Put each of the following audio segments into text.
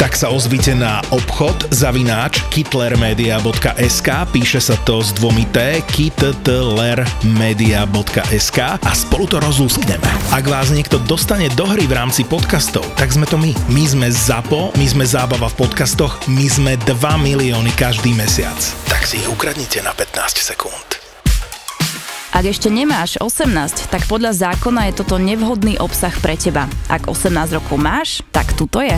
Tak sa ozvite na obchod zavináč kitlermedia.sk píše sa to s dvomi T kitlermedia.sk a spolu to rozúskneme. Ak vás niekto dostane do hry v rámci podcastov, tak sme to my. My sme ZAPO, my sme zábava v podcastoch, my sme 2 milióny každý mesiac. Tak si ich ukradnite na 15 sekúnd. Ak ešte nemáš 18, tak podľa zákona je toto nevhodný obsah pre teba. Ak 18 rokov máš, tak tuto je.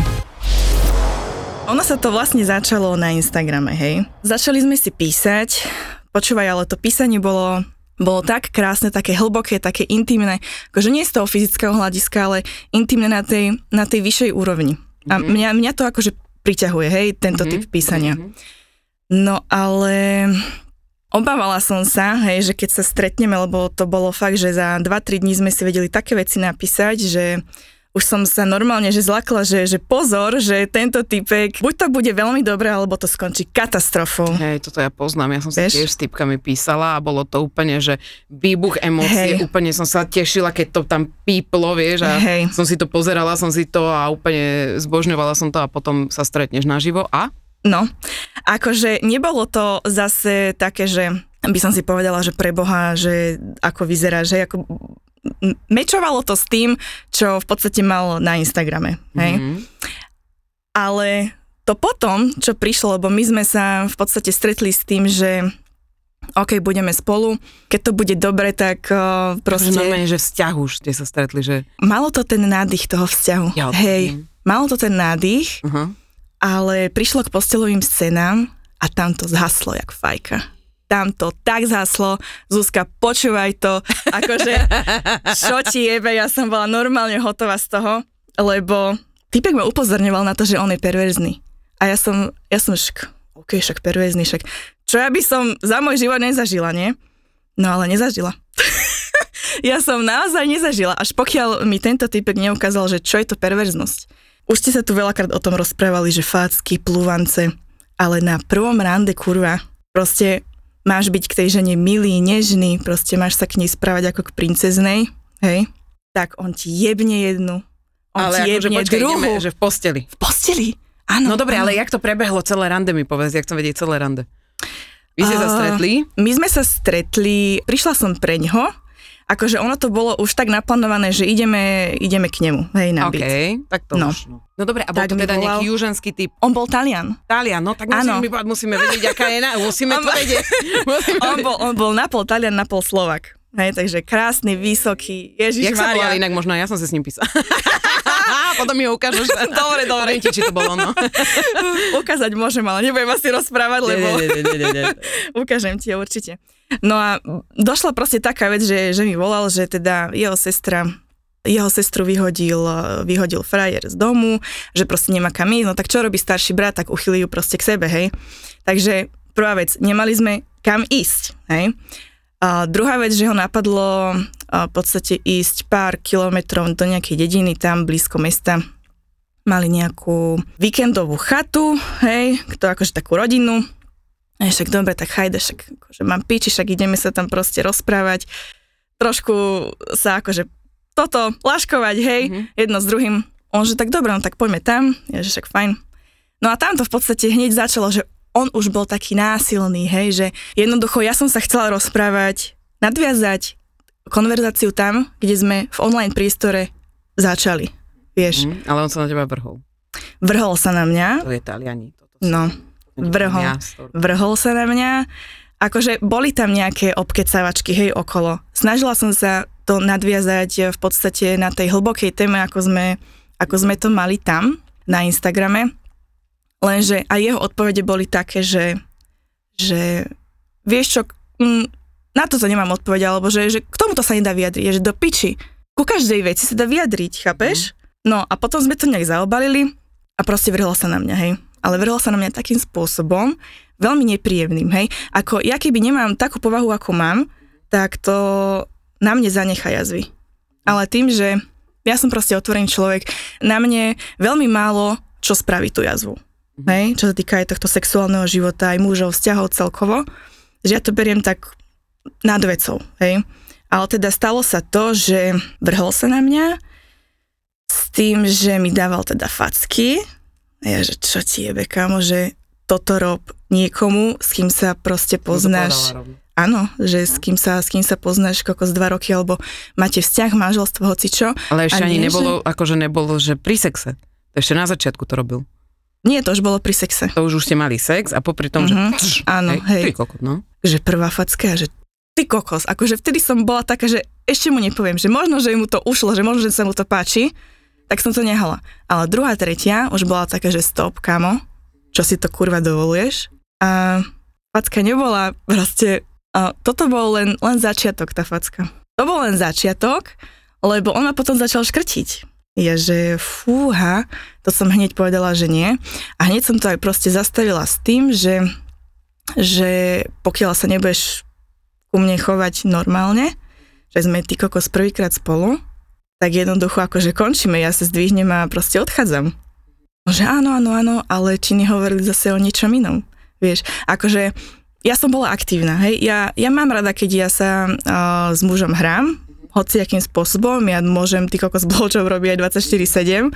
Ono sa to vlastne začalo na Instagrame, hej. Začali sme si písať, počúvaj, ale to písanie bolo bolo tak krásne, také hlboké, také intimné, akože nie z toho fyzického hľadiska, ale intimné na tej, na tej vyššej úrovni. A Mhm. mňa, mňa to akože priťahuje, hej, tento typ písania. No ale obávala som sa, hej, že keď sa stretneme, lebo to bolo fakt, že za 2-3 dní sme si vedeli také veci napísať, že už som sa normálne že zlakla, že, že pozor, že tento typek, buď to bude veľmi dobré, alebo to skončí katastrofou. Hej, toto ja poznám, ja som si Vieš? tiež s typkami písala a bolo to úplne, že výbuch emócií, Hej. úplne som sa tešila, keď to tam píplo, vieš, a Hej. som si to pozerala, som si to a úplne zbožňovala som to a potom sa stretneš naživo a? No, akože nebolo to zase také, že by som si povedala, že pre Boha, že ako vyzerá, že ako mečovalo to s tým, čo v podstate mal na Instagrame, hej. Mhm. Ale to potom, čo prišlo, lebo my sme sa v podstate stretli s tým, že OK, budeme spolu, keď to bude dobre, tak uh, proste... normálne, že vzťah už ste sa stretli, že... Malo to ten nádych toho vzťahu. Ja, Hej, malo to ten nádych, Uh-huh. ale prišlo k postelovým scenám a tam to zhaslo jak fajka. Tam to tak zhaslo. Zuzka, počúvaj to. Akože, čo ti jebe, ja som bola normálne hotová z toho, lebo typek ma upozorňoval na to, že on je perverzný. A ja som, ja som šk, ok, však perverzný, však čo ja by som za môj život nezažila, nie? No ale nezažila. ja som naozaj nezažila, až pokiaľ mi tento typek neukázal, že čo je to perverznosť. Už ste sa tu veľakrát o tom rozprávali, že fácky, plúvance, ale na prvom rande kurva, proste máš byť k tej žene milý, nežný, proste máš sa k nej správať ako k princeznej, hej? Tak on ti jebne jednu, on Ale ti akože jebne počkaj, druhú. ideme, že v posteli. V posteli, áno. No dobre, ale jak to prebehlo celé rande mi povedz, jak som vedieť celé rande. Vy ste sa A- stretli? My sme sa stretli, prišla som pre ňo, akože ono to bolo už tak naplánované, že ideme, ideme k nemu, hej, na OK, byt. tak to No. už. No. no dobre, a bol Tak to teda volal- nejaký juženský typ On bol Talian. Talian, no tak musíme, povedať, musíme vedieť, aká je na... Musíme On to vedieť. Musíme On bol, on bol napol Talian, napol Slovak. Hej, takže krásny, vysoký, Ježiš Jak sa volal Maria. inak možno, ja som sa s ním písala. Potom mi ho ukážeš. Dobre, dobre. Poviem ti, či to bolo ono. Ukázať môžem, ale nebudem asi rozprávať, lebo Nie, nie, nie, nie, nie. ukážem ti určite. No a došla proste taká vec, že, že mi volal, že teda jeho sestra jeho sestru vyhodil, vyhodil frajer z domu, že proste nemá kam ísť, no tak čo robí starší brat, tak uchylí ju proste k sebe, hej. Takže prvá vec, nemali sme kam ísť, hej. A druhá vec, že ho napadlo v podstate ísť pár kilometrov do nejakej dediny tam blízko mesta. Mali nejakú víkendovú chatu, hej, to akože takú rodinu. A však dobre, tak hajde, však akože mám piči, však ideme sa tam proste rozprávať. Trošku sa akože toto, laškovať, hej, Mhm. mm-hmm. jedno s druhým. On, že tak dobre, no tak poďme tam, ja, že však fajn. No a tam to v podstate hneď začalo, že on už bol taký násilný, hej, že jednoducho ja som sa chcela rozprávať, nadviazať konverzáciu tam, kde sme v online priestore začali, vieš. Hm, ale on sa na teba vrhol. Vrhol sa na mňa, To je Taliani. Toto no, vrhol. Vrhol sa na mňa. Akože boli tam nejaké obkecávačky, hej, okolo. Snažila som sa to nadviazať v podstate na tej hlbokej téme, ako sme, ako sme to mali tam, na Instagrame. Lenže aj jeho odpovede boli také, že, že vieš čo, mm, na to sa nemám odpoveď, alebo že, že k tomuto sa nedá vyjadriť, že do piči. Ku každej veci sa dá vyjadriť, chápeš? No a potom sme to nejak zaobalili a proste vrhol sa na mňa, hej. Ale vrhol sa na mňa takým spôsobom, veľmi nepríjemným, hej. Ako ja keby nemám takú povahu, ako mám, tak to na mne zanechá jazvy. Ale tým, že ja som proste otvorený človek, na mne veľmi málo čo spraví tú jazvu. Mm-hmm. Hej? Čo sa týka aj tohto sexuálneho života, aj mužov, vzťahov celkovo, že ja to beriem tak nad vecou. Hej? Ale teda stalo sa to, že vrhol sa na mňa s tým, že mi dával teda facky. A ja, že čo ti jebe, kamo, že toto rob niekomu, s kým sa proste poznáš. Áno, že s kým sa, s kým sa poznáš kokos dva roky, alebo máte vzťah, manželstvo, hoci čo. Ale ešte ani nie, nebolo, že... akože nebolo, že pri sexe. Ešte na začiatku to robil. Nie, to už bolo pri sexe. To už už ste mali sex a popri tom, mm-hmm. že... Tš, áno, hej. hej. kokot, no. Že prvá facka, že ty kokos. Akože vtedy som bola taká, že ešte mu nepoviem, že možno, že mu to ušlo, že možno, že sa mu to páči, tak som to nehala. Ale druhá, tretia už bola taká, že stop, kamo, čo si to kurva dovoluješ. A facka nebola proste a toto bol len, len začiatok, tá facka. To bol len začiatok, lebo on ma potom začal škrtiť. Je, že fúha, to som hneď povedala, že nie. A hneď som to aj proste zastavila s tým, že, že pokiaľ sa nebudeš ku mne chovať normálne, že sme ty kokos prvýkrát spolu, tak jednoducho akože končíme, ja sa zdvihnem a proste odchádzam. Že áno, áno, áno, ale či nehovorili zase o ničom inom. Vieš, akože ja som bola aktívna, hej. Ja, ja mám rada, keď ja sa uh, s mužom hrám, hoci akým spôsobom, ja môžem ty kokos blowjob robiť aj 24-7,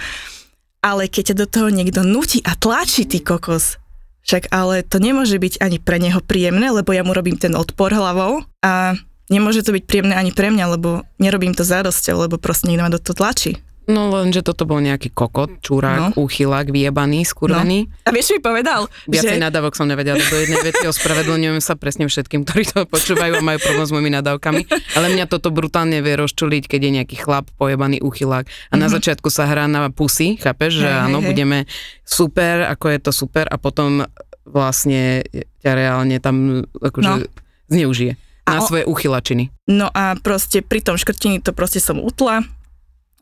ale keď ťa do toho niekto nutí a tlačí ty kokos, však ale to nemôže byť ani pre neho príjemné, lebo ja mu robím ten odpor hlavou a nemôže to byť príjemné ani pre mňa, lebo nerobím to zádosťou, lebo proste niekto ma do toho tlačí. No len, že toto bol nejaký kokot, čurák, no. úchylák, vyjebaný, skurvený. No. A vieš, mi povedal? Viacej že... nadávok som nevedela do jednej vety, ospravedlňujem sa presne všetkým, ktorí to počúvajú a majú problém s mojimi nadávkami. Ale mňa toto brutálne vie rozčuliť, keď je nejaký chlap, pojebaný úchylák. A na mm-hmm. začiatku sa hrá na pusy, chápeš, že hej, áno, hej, budeme super, ako je to super a potom vlastne ťa reálne tam akože no. zneužije na a svoje uchylačiny. No a proste pri tom škrtení to proste som utla,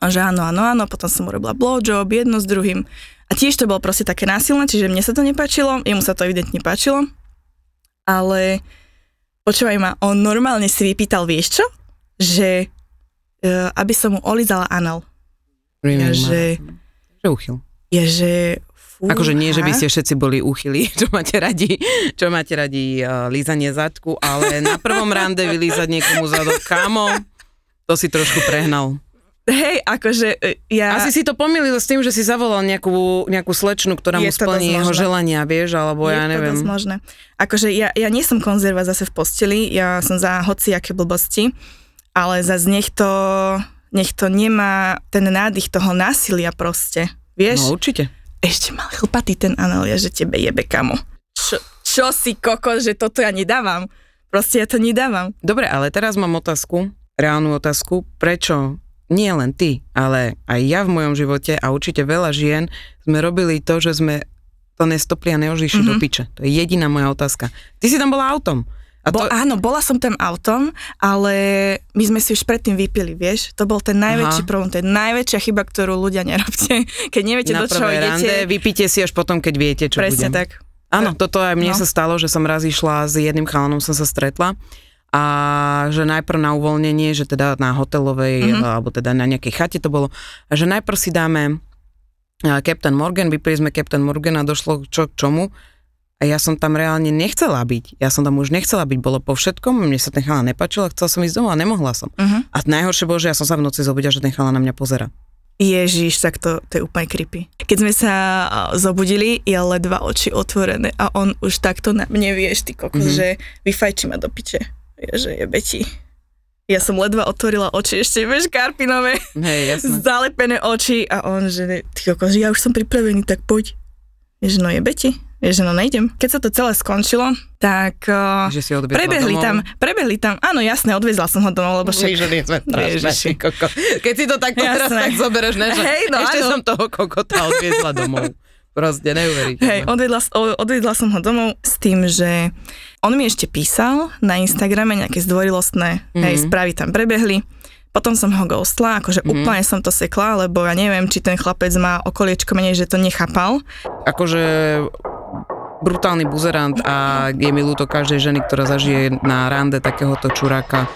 a že áno, áno, áno, potom som urobila blowjob, jedno s druhým. A tiež to bolo proste také násilné, čiže mne sa to nepáčilo, jemu sa to evidentne páčilo. Ale počúvaj ma, on normálne si vypýtal, vieš čo? Že uh, aby som mu olizala anal. Ja, že... Že uchyl. Je, že Akože nie, že by ste všetci boli uchyli, čo máte radi, čo máte radi uh, lízanie zadku, ale na prvom rande vylízať niekomu zadok, kamo, to si trošku prehnal. Hej, akože e, ja... Asi si to pomýlil s tým, že si zavolal nejakú, nejakú slečnu, ktorá je mu splní jeho želania, vieš, alebo je ja neviem. Je to možné. Akože ja, ja nie som konzerva zase v posteli, ja som za hociaké blbosti, ale zase nech to, nech to nemá ten nádych toho násilia proste, vieš? No určite. Ešte mal chlpatý ten analia, že tebe jebe kamo. Čo, čo si kokos, že toto ja nedávam? Proste ja to nedávam. Dobre, ale teraz mám otázku, reálnu otázku. Prečo nie len ty, ale aj ja v mojom živote a určite veľa žien sme robili to, že sme to nestopli a neožišli mm-hmm. do piče. To je jediná moja otázka. Ty si tam bola autom. A to... Bo, áno, bola som tam autom, ale my sme si už predtým vypili, vieš? To bol ten najväčší Aha. problém, to je najväčšia chyba, ktorú ľudia nerobte. Keď neviete, Na do čoho idete. Rande, vypíte si až potom, keď viete, čo Presne budem. tak. Áno, toto aj mne no. sa stalo, že som raz išla s jedným chalanom, som sa stretla a že najprv na uvoľnenie, že teda na hotelovej, mm-hmm. alebo teda na nejakej chate to bolo, a že najprv si dáme Captain Morgan, vypili sme Captain Morgan a došlo čo k čomu. A ja som tam reálne nechcela byť. Ja som tam už nechcela byť, bolo po všetkom, mne sa ten chala nepačil a chcela som ísť domov a nemohla som. Uh-huh. A najhoršie bolo, že ja som sa v noci zobudila, že ten chala na mňa pozera. Ježiš, tak to, to je úplne creepy. Keď sme sa zobudili, je ledva oči otvorené a on už takto na mne vieš, ty kokos, mm-hmm. že vyfajči ma do piče že je Beti. Ja som ledva otvorila oči, ešte vieš, karpinové, jasné. zalepené oči a on, že ty kokos, ja už som pripravený, tak poď. Je, že no je Beti, že no nejdem. Keď sa to celé skončilo, tak uh, že si prebehli domov. tam, prebehli tam, áno jasné, odviezla som ho domov, lebo však... My, sme strašné, koko. Keď si to tak teraz tak zobereš, ne, že Hej, no, ešte áno. som toho kokota odviezla domov. Proste neuveríte. Hej, odvedla, odvedla som ho domov s tým, že on mi ešte písal na Instagrame nejaké zdvorilostné mm-hmm. hej, správy tam prebehli. Potom som ho ghostla, akože mm-hmm. úplne som to sekla, lebo ja neviem, či ten chlapec má okoliečko menej, že to nechápal. Akože brutálny buzerant a je mi ľúto každej ženy, ktorá zažije na rande takéhoto čuráka.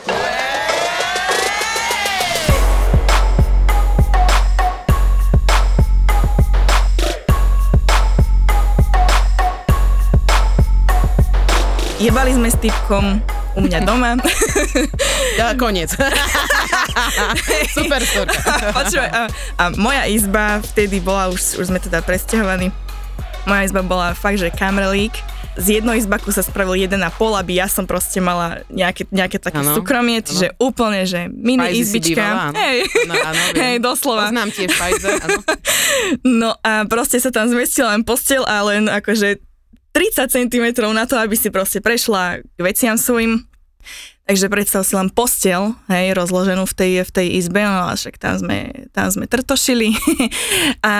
Jebali sme s typkom u mňa doma. Ja, koniec. Super storka. A, a moja izba vtedy bola, už, už sme teda presťahovaní, moja izba bola fakt, že kamerlík. Z jednoizbaku sa spravil jeden a pol, aby ja som proste mala nejaké, nejaké také Áno, súkromie, čiže úplne, že mini Fajzy izbička. bývala. Hej, No, áno, viem. hej, doslova. Poznám tiež Pfizer. No a proste sa tam zmestila len postel a len akože 30 cm na to, aby si proste prešla k veciam svojim. Takže predstav si len postel, hej, rozloženú v tej, v tej izbe, no a však tam sme, tam sme trtošili. a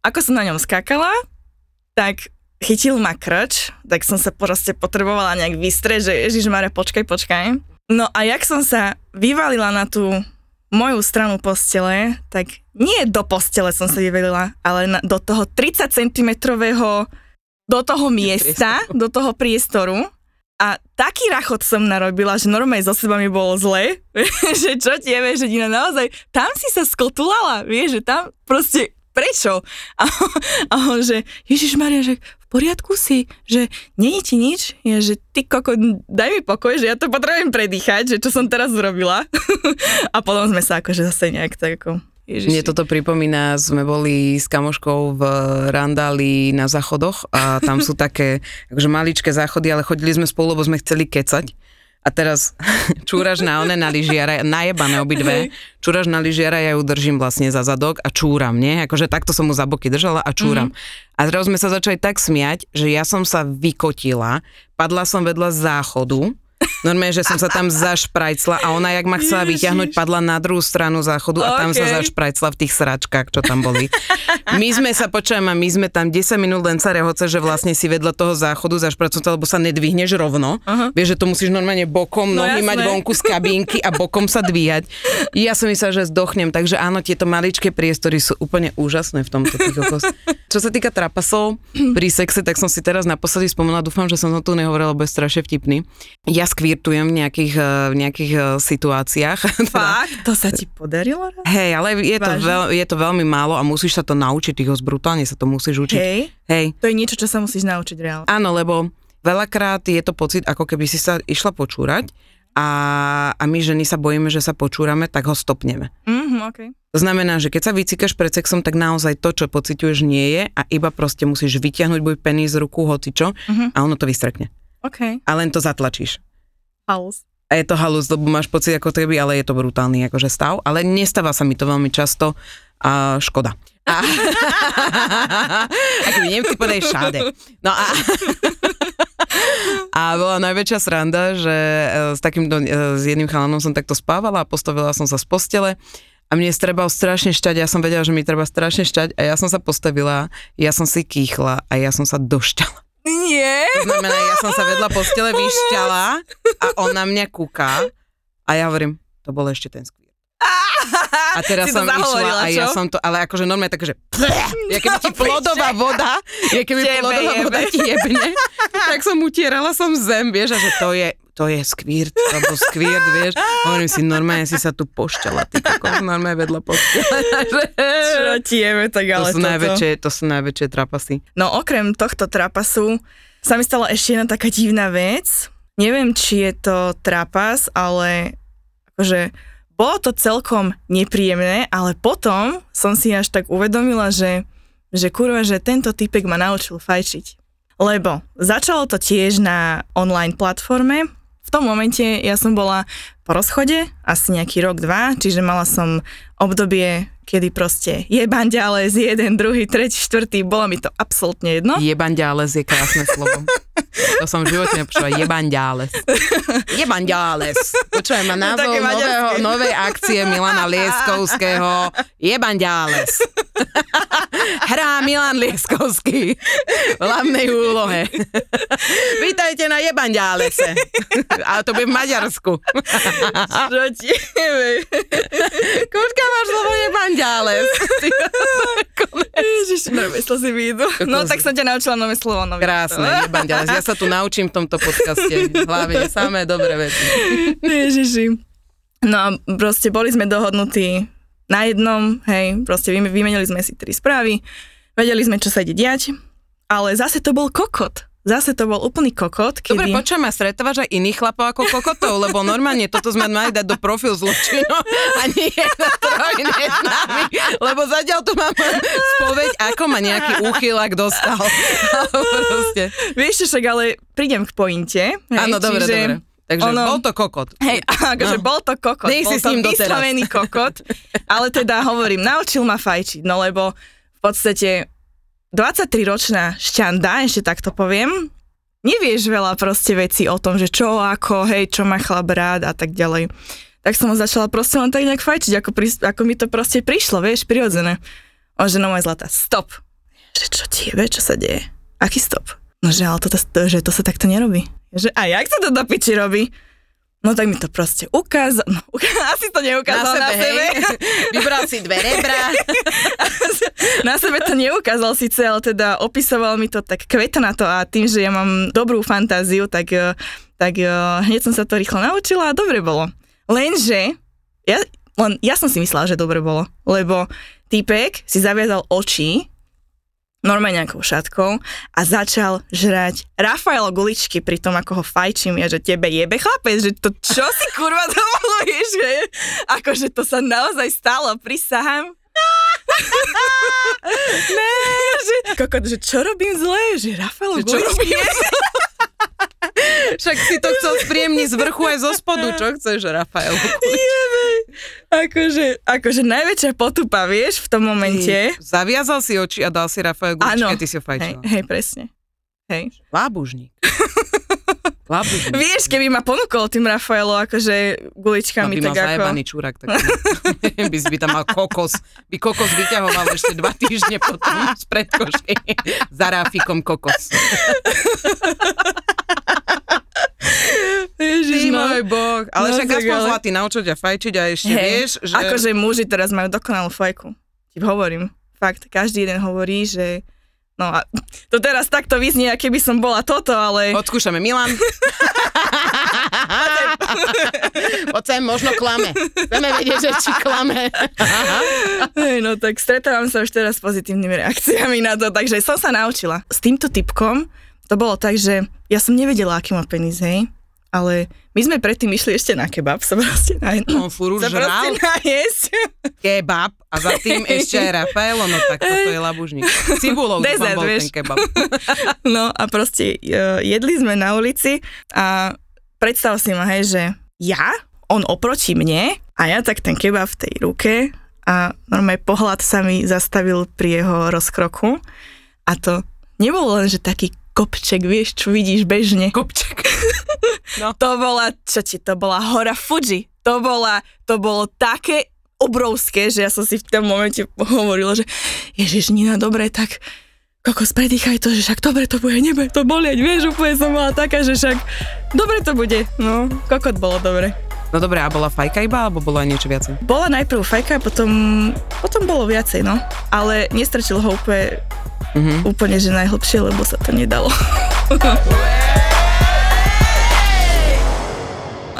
ako som na ňom skákala, tak chytil ma krč, tak som sa proste potrebovala nejak vystrieť, že Ježiš Mare, počkaj, počkaj. No a jak som sa vyvalila na tú moju stranu postele, tak nie do postele som sa vyvalila, ale na, do toho 30 cm do toho miesta, do toho priestoru. A taký rachot som narobila, že normálne zo seba mi bolo zle, že čo ti je, že Dina, naozaj, tam si sa skotulala, vieš, že tam proste, prečo? A, a on, že Ježiš Maria, že v poriadku si, že je ti nič, je, že ty koko, daj mi pokoj, že ja to potrebujem predýchať, že čo som teraz urobila. a potom sme sa akože zase nejak tak ako, Ježiši. Mne toto pripomína, sme boli s kamoškou v Randali na záchodoch a tam sú také akože maličké záchody, ale chodili sme spolu, lebo sme chceli kecať. A teraz čúraš na one na lyžiara, najebané obidve, čúraš na lyžiara, ja ju držím vlastne za zadok a čúram, nie? Akože takto som mu za boky držala a čúram. Mm-hmm. A zrazu sme sa začali tak smiať, že ja som sa vykotila, padla som vedľa záchodu, Normálne, že som sa tam zašprajcla a ona, jak ma chcela Ježiš. vyťahnuť, padla na druhú stranu záchodu a tam sa zašprajcla v tých sračkách, čo tam boli. My sme sa, počujem, a my sme tam 10 minút len sa rehoce, že vlastne si vedľa toho záchodu zašpracujete, lebo sa nedvihneš rovno. Uh-huh. Vieš, že to musíš normálne bokom, No nohy jasné. mať vonku z kabínky a bokom sa dvíjať. Ja som myslela, že zdochnem, takže áno, tieto maličké priestory sú úplne úžasné v tomto. Čo sa týka trapasov pri sexe, tak som si teraz naposledy spomenula, dúfam, že som to tu nehovorila, lebo je strašne vtipný. Ja skvirtujem v nejakých, eh, v nejakých eh, situáciách. Fakt? To sa ti podarilo? raz? Hej, ale je to, veľ, je to veľmi málo a musíš sa to naučiť, ty host, brutálne sa to musíš učiť. Hej, Hej. to je niečo, čo sa musíš naučiť reálne. Áno, lebo veľakrát je to pocit, ako keby si sa išla počúrať a, a my ženy sa bojíme, že sa počúrame, tak ho stopneme. Mhm, okay. To znamená, že keď sa vycíkaš pred sexom, tak naozaj to, čo pociťuješ, nie je a iba proste musíš vyťahnuť buď penis z ruku, hocičo Mhm. a ono to vystrekne. OK. A len to zatlačíš. Halus. A je to halus, lebo máš pocit ako keby, ale je to brutálny akože stav. Ale nestáva sa mi to veľmi často a škoda. A, a keby Nemci povedali šáde. No a, a bola najväčšia sranda, že e, s takýmto, e, s jedným chalanom som takto spávala a postavila som sa z postele a mne trebal strašne šťať, ja som vedela, že mi treba strašne šťať a ja som sa postavila, ja som si kýchla a ja som sa došťala. Nie. To znamená, ja som sa vedľa postele vyšťala a on na mňa kúka a ja hovorím, to bol ešte ten skvír. A teraz Si som išla a ja čo? som to, ale akože normálne také, že ja keby ti plodová voda, ja keby Tebe plodová jebe. voda ti jebne, tak som utierala som zem, vieš, a že to je, to je skvírt, alebo skvírt, vieš. Hovorím si, normálne si sa tu pošťala, ty kokos, normálne vedľa postele. Čo ti jeme, tak to ale sú toto. najväčšie, to sú najväčšie trapasy. No okrem tohto trapasu sa mi stala ešte jedna taká divná vec. Neviem, či je to trapas, ale akože bolo to celkom nepríjemné, ale potom som si až tak uvedomila, že, že kurva, že tento typek ma naučil fajčiť. Lebo začalo to tiež na online platforme. V tom momente ja som bola po rozchode, asi nejaký rok, dva, čiže mala som obdobie, kedy proste jeban ďalej z jeden, druhý, tretí, štvrtý, bolo mi to absolútne jedno. Jeban ďalez je krásne slovo. To som v živote nepočula. Jebandiales. Jebandiales. Počujem ma názov nového, novej akcie Milana Lieskovského. Jebandiales. Hrá Milan Lieskovský v hlavnej úlohe. Vítajte na Jebandialese. Ale to bude v Maďarsku. Čo ti Koľka máš slovo Jebandiales? Ježiš, nové slzy výjdu. No tak som ťa naučila nové slovo. Nové Krásne, Jebandiales. Ja sa tu naučím v tomto podcaste. Hlavne samé dobré veci. Ježiši. No a proste boli sme dohodnutí na jednom, hej, proste vyme- vymenili sme si tri správy, vedeli sme, čo sa ide diať, ale zase to bol kokot. Zase to bol úplný kokot, kedy... Dobre, počujem, a stretávaš aj iných chlapov ako kokotov, lebo normálne toto sme mali dať do profil zločinu a nie na trojné známy, lebo zatiaľ tu mám spoveď, ako ma nejaký úchylak dostal. Vieš však ale prídem k pointe. Áno, dobre, čiže dobre. Takže ono- bol to kokot. Hej, akože No. bol to kokot, Nech bol si s ním vyslovený kokot, ale teda hovorím, naučil ma fajčiť, no lebo v podstate 23-ročná šťanda, ešte tak to poviem, nevieš veľa proste veci o tom, že čo, ako, hej, čo má chlap rád a tak ďalej. Tak som ho začala proste len tak nejak fajčiť, ako, pri, ako mi to proste prišlo, vieš, prirodzené. On že, no moja zlatá, stop. Že čo ti je, čo sa deje? Aký stop? No že, ale toto, to, že to sa takto nerobí. Že, a jak sa to do piči robí? No tak mi to proste ukázal, no, asi to neukázal na sebe. hej. Vybral si dve rebra. Na sebe to neukázal síce, ale teda opisoval mi to tak kvetnato a tým, že ja mám dobrú fantáziu, tak, eh, tak eh, hneď som sa to rýchlo naučila a dobre bolo. Lenže, ja, len, ja som si myslela, že dobre bolo, lebo týpek si zaviazal oči normálne nejakou šatkou a začal žrať Rafael guličky pri tom, ako ho fajčím ja, že tebe jebe chlapec, že to čo si kurva dovoluješ, že akože to sa naozaj stalo, prisahám. ne, že, kokot, že čo robím zle, že Rafael Že čo guličky. Však si to chcel spríjemniť z vrchu aj zo spodu. Čo chceš, Rafael? Akože, akože najväčšia potupa, vieš, v tom momente. Zaviazal si oči a dal si Rafael a ty si ho Hej, fajčila. hej, presne. Hej. Lábužník. Lábužník. Vieš, keby ma ponúkol tým Rafaelo akože guličkami, by mal ako... čurak, tak by, by tam mal kokos. By kokos vyťahoval ešte dva týždne potom z predkošky za ráfikom kokos. Ježiš, Ty no. môj boh. Ale No však aspoň ale- zlatý naučil ťa fajčiť a ešte Hej, vieš, že... akože muži teraz majú dokonalú fajku. Ti hovorím. Fakt, každý jeden hovorí, že... No a to teraz takto vyznie, aké by som bola toto, ale... Odskúšame Milan. Poď sem, možno klame. Chceme vedieť, že či klame. Hej, no tak stretávam sa už teraz s pozitívnymi reakciami na to, takže som sa naučila. S týmto typkom to bolo tak, že ja som nevedela, aký má penis, hej, ale my sme predtým išli ešte na kebab, sa proste na, On furt sa žral proste najesť. kebab a za tým ešte aj Rafaelo, no tak toto je labužník. Cibulou Dezert, bol vieš. ten kebab. No a proste uh, jedli sme na ulici a predstav si ma, hej, že ja, on oproti mne a ja tak ten kebab v tej ruke a normálne pohľad sa mi zastavil pri jeho rozkroku a to nebol len, že taký kopček, vieš, čo vidíš bežne. Kopček. To bola, čo ti, to bola hora Fuji. To, bola, to bolo také obrovské, že ja som si v tom momente hovorila, že Ježiš, Nina, dobre, tak kokos, predýchaj to, že však dobre to bude, nebude to bolieť, vieš, úplne som bola taká, že však dobre to bude, no, kokot bolo dobre. No dobré, a bola fajka iba, alebo bolo aj niečo viacej? Bola najprv fajka, potom, potom bolo viacej, no, ale nestrčil ho úplne, Mhm. úplne, že najhlbšie, lebo sa to nedalo.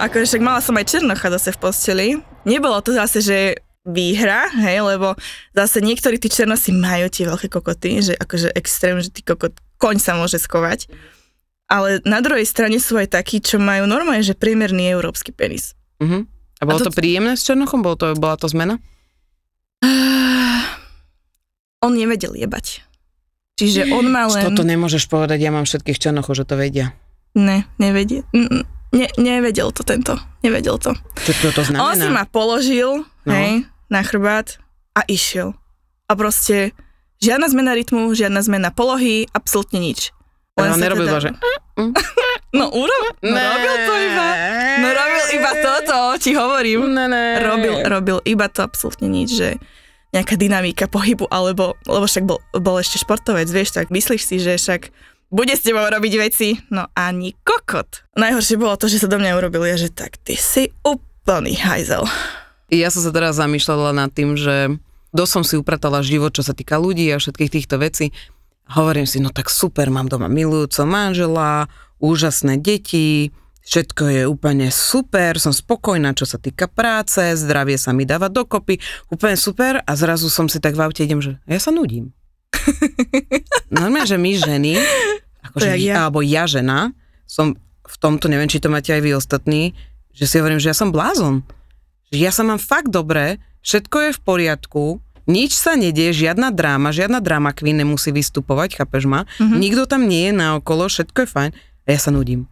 Akože však mala som aj Černocha zase v posteli. Nebolo to zase, že výhra, hej, lebo zase niektorí tí černosi majú tie veľké kokoty, že akože extrém, že ty kokot, koň sa môže skovať. Ale na druhej strane sú aj takí, čo majú normálne, že priemerný európsky penis. Mhm. A bolo A to, to- príjemné s Černochom? Bolo to, bola to zmena? On nevedel jebať. Čiže on má len... Toto nemôžeš povedať, ja mám všetkých Černochov, že to vedia. Ne, nevedie. Ne, nevedel to tento. Nevedel to. Čo to, to znamená? On si ma položil, No. hej, na chrbát a išiel. A proste žiadna zmena rytmu, žiadna zmena polohy, absolútne nič. Len sa nerobil teda- že... No, urob, no robil to iba. No robil iba toto, ti hovorím. Ne, ne. Robil, robil iba to absolútne nič, že nejaká dynamika pohybu, alebo, lebo však bol, bol ešte športovec, vieš, tak myslíš si, že však bude s tebou robiť veci, no ani kokot. Najhoršie bolo to, že sa do mňa urobili, že tak ty si úplný hajzel. Ja som sa teraz zamýšľala nad tým, že dosť som si upratala život, čo sa týka ľudí a všetkých týchto vecí. Hovorím si, no tak super, mám doma milujúco manžela, úžasné deti, všetko je úplne super, som spokojná, čo sa týka práce, zdravie sa mi dáva dokopy, úplne super a zrazu som si tak v aute idem, že ja sa nudím. Normálne, že my ženy, akože, ja. alebo ja žena, som v tomto, neviem, či to máte aj vy ostatní, že si hovorím, že ja som blázon. Že ja sa mám fakt dobre, všetko je v poriadku, nič sa nedieje, žiadna dráma, žiadna dráma queen nemusí vystupovať, chápeš ma? Mm-hmm. Nikto tam nie je naokolo, všetko je fajn a ja sa nudím.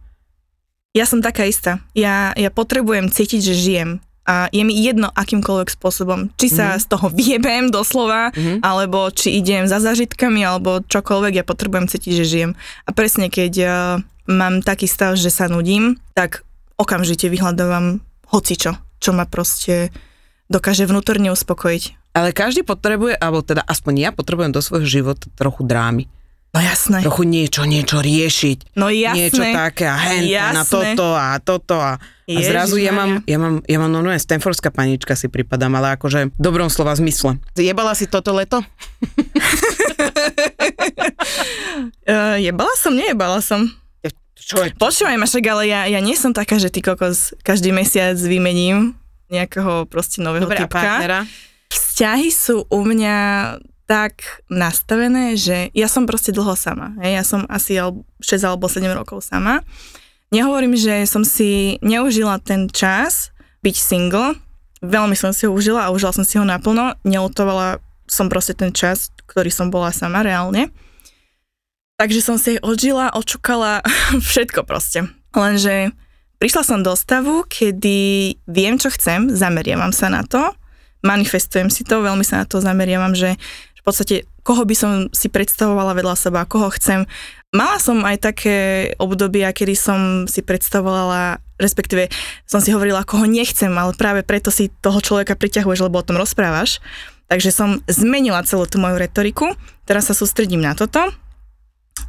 Ja som taká istá. Ja, ja potrebujem cítiť, že žijem. A je mi jedno akýmkoľvek spôsobom. Či sa Mhm. z toho vyjebem doslova, alebo či idem za zážitkami, alebo čokoľvek, ja potrebujem cítiť, že žijem. A presne keď uh, mám taký stav, že sa nudím, tak okamžite vyhľadávam hocičo, čo ma proste dokáže vnútorne uspokojiť. Ale každý potrebuje, alebo teda aspoň ja potrebujem do svojho života trochu drámy. No jasné. Trochu niečo, niečo riešiť. No jasné. Niečo také a hen, na toto a toto a, a zrazu ja mám, ja mám, ja mám normálne Stanfordská panička si pripadám, ale akože v dobrom slova zmysle. Jebala si toto leto? Uh, jebala som, nejebala som. Čo je? Počúvaj ma však, ale ja, ja nie som taká, že ty kokos každý mesiac vymením nejakého proste nového Dobre, typka. partnera? Vzťahy sú u mňa tak nastavené, že ja som proste dlho sama. Hej? Ja som asi al- 6 alebo 7 rokov sama. Nehovorím, že som si neužila ten čas byť single. Veľmi som si ho užila a užila som si ho naplno. Neutovala som proste ten čas, ktorý som bola sama reálne. Takže som si odžila, očukala všetko proste. Lenže prišla som do stavu, kedy viem, čo chcem, zameriavam sa na to, manifestujem si to, veľmi sa na to zameriavam, že v podstate koho by som si predstavovala vedľa seba, koho chcem. Mala som aj také obdobia, kedy som si predstavovala, respektíve som si hovorila, koho nechcem, ale práve preto si toho človeka priťahuješ, lebo o tom rozprávaš. Takže som zmenila celú tú moju retoriku, teraz sa sústredím na toto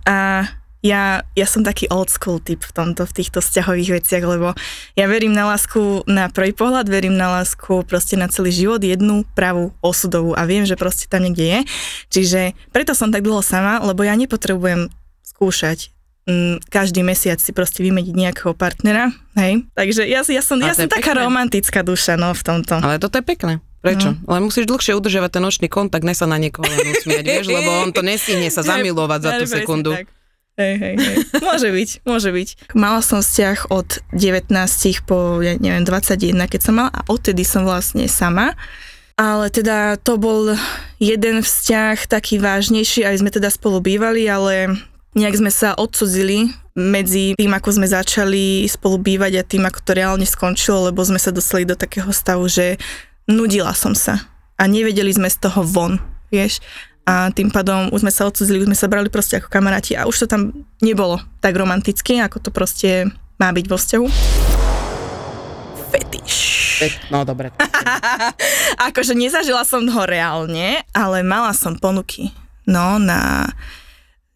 a ja, ja som taký old school typ v tomto, v týchto vzťahových veciach, lebo ja verím na lásku na prvý pohľad, verím na lásku proste na celý život, jednu pravú osudovú a viem, že proste tam niekde je. Čiže preto som tak dlho sama, lebo ja nepotrebujem skúšať mm, každý mesiac si proste vymeniť nejakého partnera, hej. Takže ja, ja som, ja som je taká pekné. romantická duša, no, v tomto. Ale toto je pekné. Prečo? No. Ale musíš dlhšie udržiavať ten nočný kontakt, ne sa na niekoho len usmiať, vieš, lebo on to nestihne sa zamilovať za tú sekundu. tak. Hej, hej, hej. Môže byť, môže byť. Mala som vzťah od 19 po, ja neviem, 21, keď som mala a odtedy som vlastne sama. Ale teda to bol jeden vzťah taký vážnejší, aj sme teda spolu bývali, ale nejak sme sa odsudzili medzi tým, ako sme začali spolu bývať a tým, ako to reálne skončilo, lebo sme sa dostali do takého stavu, že nudila som sa a nevedeli sme z toho von, vieš. A tým pádom už sme sa odsudzili, už sme sa brali proste ako kamaráti a už to tam nebolo tak romanticky, ako to proste má byť vo vzťahu. Fetiš. No dobre. akože nezažila som ho reálne, ale mala som ponuky. No, na,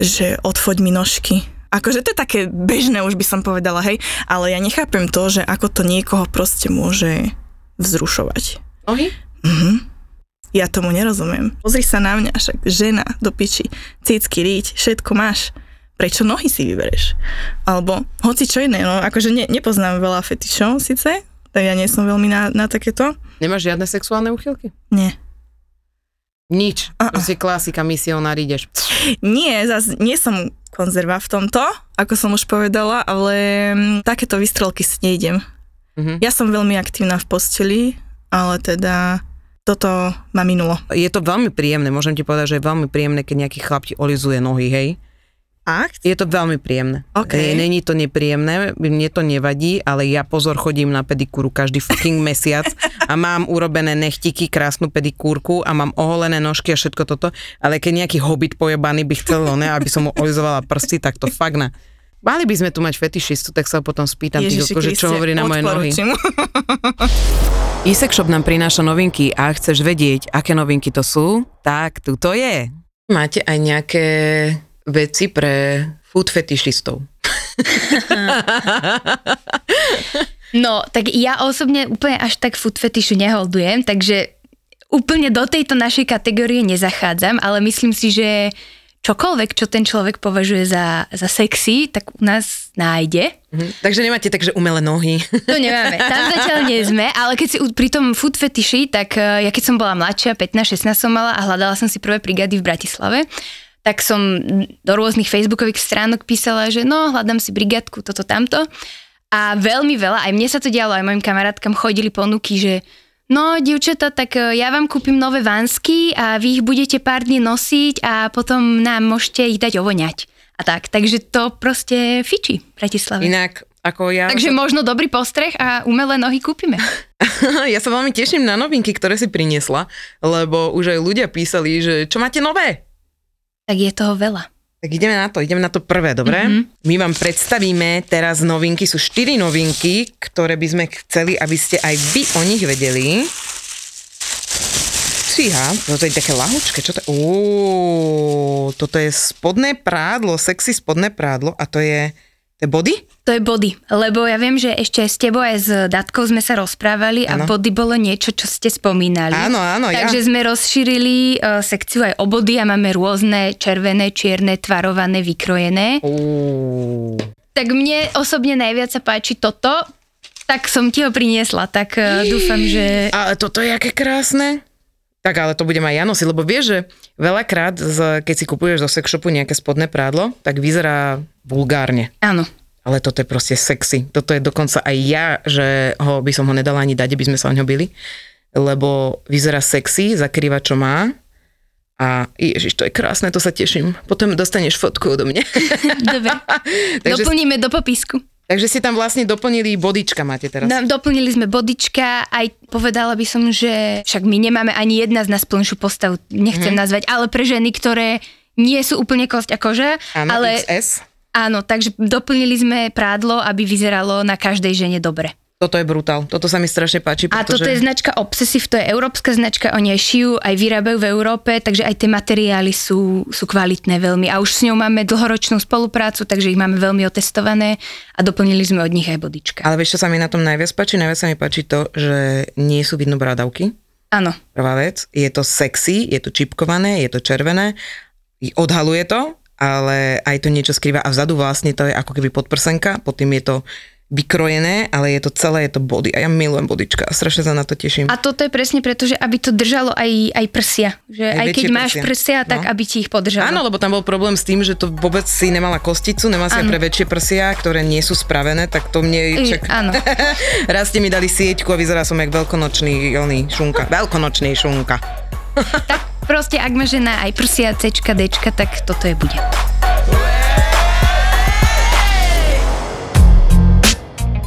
že odfoď mi nožky. Akože to je také bežné, už by som povedala, hej, ale ja nechápem to, že ako to niekoho proste môže vzrušovať. Nohy? Ja tomu nerozumiem. Pozri sa na mňa, však žena do piči, cícky, ríť, všetko máš. Prečo nohy si vybereš? Alebo hoci čo iné, no akože ne, nepoznám veľa fetišov síce, tak ja nie som veľmi na, na takéto. Nemáš žiadne sexuálne úchylky? Nie. Nič. A-a. Proste klasika, misionár, ideš. Nie, zas nie som konzerva v tomto, ako som už povedala, ale mm, takéto vystrelky si nejdem. Mhm. Ja som veľmi aktívna v posteli, ale teda toto ma minulo. Je to veľmi príjemné, môžem ti povedať, že je veľmi príjemné, keď nejaký chlap ti olizuje nohy, hej. Ach, Je to veľmi príjemné. OK. E, Není to nepríjemné, mne to nevadí, ale ja pozor chodím na pedikúru každý fucking mesiac a mám urobené nechtiky, krásnu pedikúrku a mám oholené nožky a všetko toto, ale keď nejaký hobit pojebaný by chcel, ne, aby som mu olizovala prsty, tak to fakt na. Mali by sme tu mať fetišistu, tak sa ho potom spýtam, ty, Ježiši že čo Kriste, hovorí na moje nohy. Isek Shop nám prináša novinky a chceš vedieť, aké novinky to sú, tak tu to je. Máte aj nejaké veci pre food fetišistov. No, tak ja osobne úplne až tak food fetishu neholdujem, takže úplne do tejto našej kategórie nezachádzam, ale myslím si, že čokoľvek, čo ten človek považuje za, za sexy, tak u nás nájde. Mhm. Takže nemáte takže umelé nohy. To nemáme, tam zatiaľ nie sme, ale keď si pri tom food fetiši, tak eh, ja keď som bola mladšia, 15-16 som mala a hľadala som si prvé brigády v Bratislave, tak som do rôznych facebookových stránok písala, že no, hľadám si brigádku, toto, tamto. A veľmi veľa, aj mne sa to dialo, aj mojim kamarátkam chodili ponuky, že no, dievčata, tak eh, ja vám kúpim nové vansky a vy ich budete pár dní nosiť a potom nám môžete ich dať ovoňať. A tak, takže to proste fičí Bratislave. Inak, ako ja... Takže možno dobrý postreh a umelé nohy kúpime. ja sa veľmi teším na novinky, ktoré si priniesla, lebo už aj ľudia písali, že čo máte nové? Tak je toho veľa. Tak ideme na to, ideme na to prvé, dobre? Mm-hmm. My vám predstavíme teraz novinky, sú štyri novinky, ktoré by sme chceli, aby ste aj vy o nich vedeli. Fíha, toto je také lahučké, čo to je? Toto je spodné prádlo, sexy spodné prádlo a to je, to je body? To je body, lebo ja viem, že ešte s tebou aj s Datkou sme sa rozprávali Áno. a body bolo niečo, čo ste spomínali. Áno, áno, ja. Takže sme rozšírili uh, sekciu aj o body a máme rôzne červené, čierne, tvarované, vykrojené. Ó, Tak mne osobne najviac sa páči toto, tak som ti ho priniesla, tak uh, dúfam, že... Ale toto je aké krásne. Tak ale to budem aj ja nosiť, lebo vieš, že veľakrát, z, keď si kupuješ zo sex shopu nejaké spodné prádlo, tak vyzerá vulgárne. Áno. Ale toto je proste sexy. Toto je dokonca aj ja, že ho, by som ho nedala ani dať, aby sme sa o ňo bili. Lebo vyzerá sexy, zakrýva čo má. A ježiš, to je krásne, to sa teším. Potom dostaneš fotku odo mňa. Dobre. Doplníme do popisku. Takže si tam vlastne doplnili bodička máte teraz. No, doplnili sme bodička, aj povedala by som, že však my nemáme ani jedna z nás plnšiu postavu, nechcem Mhm. nazvať, ale pre ženy, ktoré nie sú úplne kosť a koža, Áno, ale XS. áno, takže doplnili sme prádlo, aby vyzeralo na každej žene dobre. Toto je brutál. Toto sa mi strašne páči. A pretože... toto je značka Obsessive, to je európska značka, oni aj šijú, aj vyrábajú v Európe, takže aj tie materiály sú, sú kvalitné veľmi. A už s ňou máme dlhoročnú spoluprácu, takže ich máme veľmi otestované a doplnili sme od nich aj bodička. Ale vieš, čo sa mi na tom najviac páči? Najviac sa mi páči to, že nie sú vidno brádavky. Áno, Prvá vec. Je to sexy, je to čipkované, je to červené. Odhaluje to, ale aj to niečo skrýva. A vzadu vlastne to je ako keby podprsenka, pod tým je to vykrojené, ale je to celé, je to body. A ja milujem bodička strašne sa na to teším. A toto je presne preto, že aby to držalo aj, aj prsia. Že Aj aj, keď máš prsia. prsia, tak No. aby ti ich podržalo. Áno, lebo tam bol problém s tým, že to vôbec si nemala kosticu, nemala si pre väčšie prsia, ktoré nie sú spravené, tak to mne... Čak... áno. Raz ste mi dali sieťku a vyzerá som jak veľkonočný oný, šunka. Veľkonočný šunka. Proste ak má žena aj prsia, Cčka, Dčka, tak toto je bude.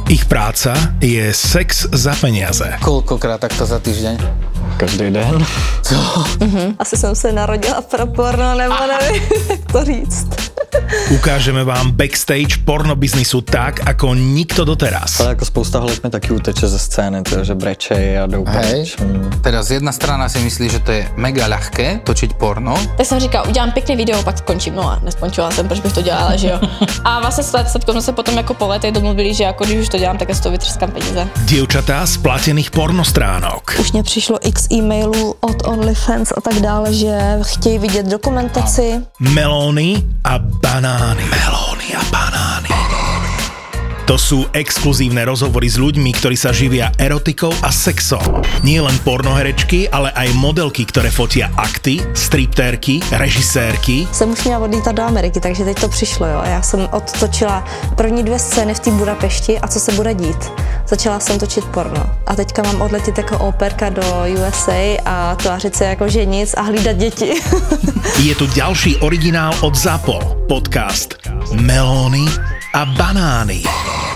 Ich práca je sex za peniaze. Koľkokrát takto za týždeň? Každý den. Co? Asi jsem se narodila pro porno, nebo nevím, jak to říct. Ukážeme vám backstage pornobiznisu tak, ako nikto doteraz. Ale jako spousta mi taky uteče ze scény, to, že brečej a jdou Hej. Mm. teraz jedna strana si myslí, že to je mega ľahké točiť porno, Tak jsem říkala, udělám pěkné video, pak skončím. No a neskončila jsem, proč bych to dělala, že jo. A vlastně s Satkou jsme se potom jako po letech domluvili, že jako když už to dělám, tak z toho vytřeskám peníze. Dievčatá z platených pornostránok. Už mě přišlo x e-mailů od OnlyFans a tak dále, že chtějí vidět dokumentaci. Melóny a banány. Melóny a banány. To sú exkluzívne rozhovory s ľuďmi, ktorí sa živia erotikou a sexom. Nie len pornoherečky, ale aj modelky, ktoré fotia akty, striptérky, režisérky. Jsem už měla odlítat do Ameriky, takže teď to přišlo, jo. Já jsem odtočila první dvě scény v té Budapešti a co se bude dít. Začala jsem točit porno. A teďka mám odletět jako operka do USA a tvářit se jako že nic a hlídat děti. Je tu ďalší originál od ZAPO. Podcast Melóny a banani.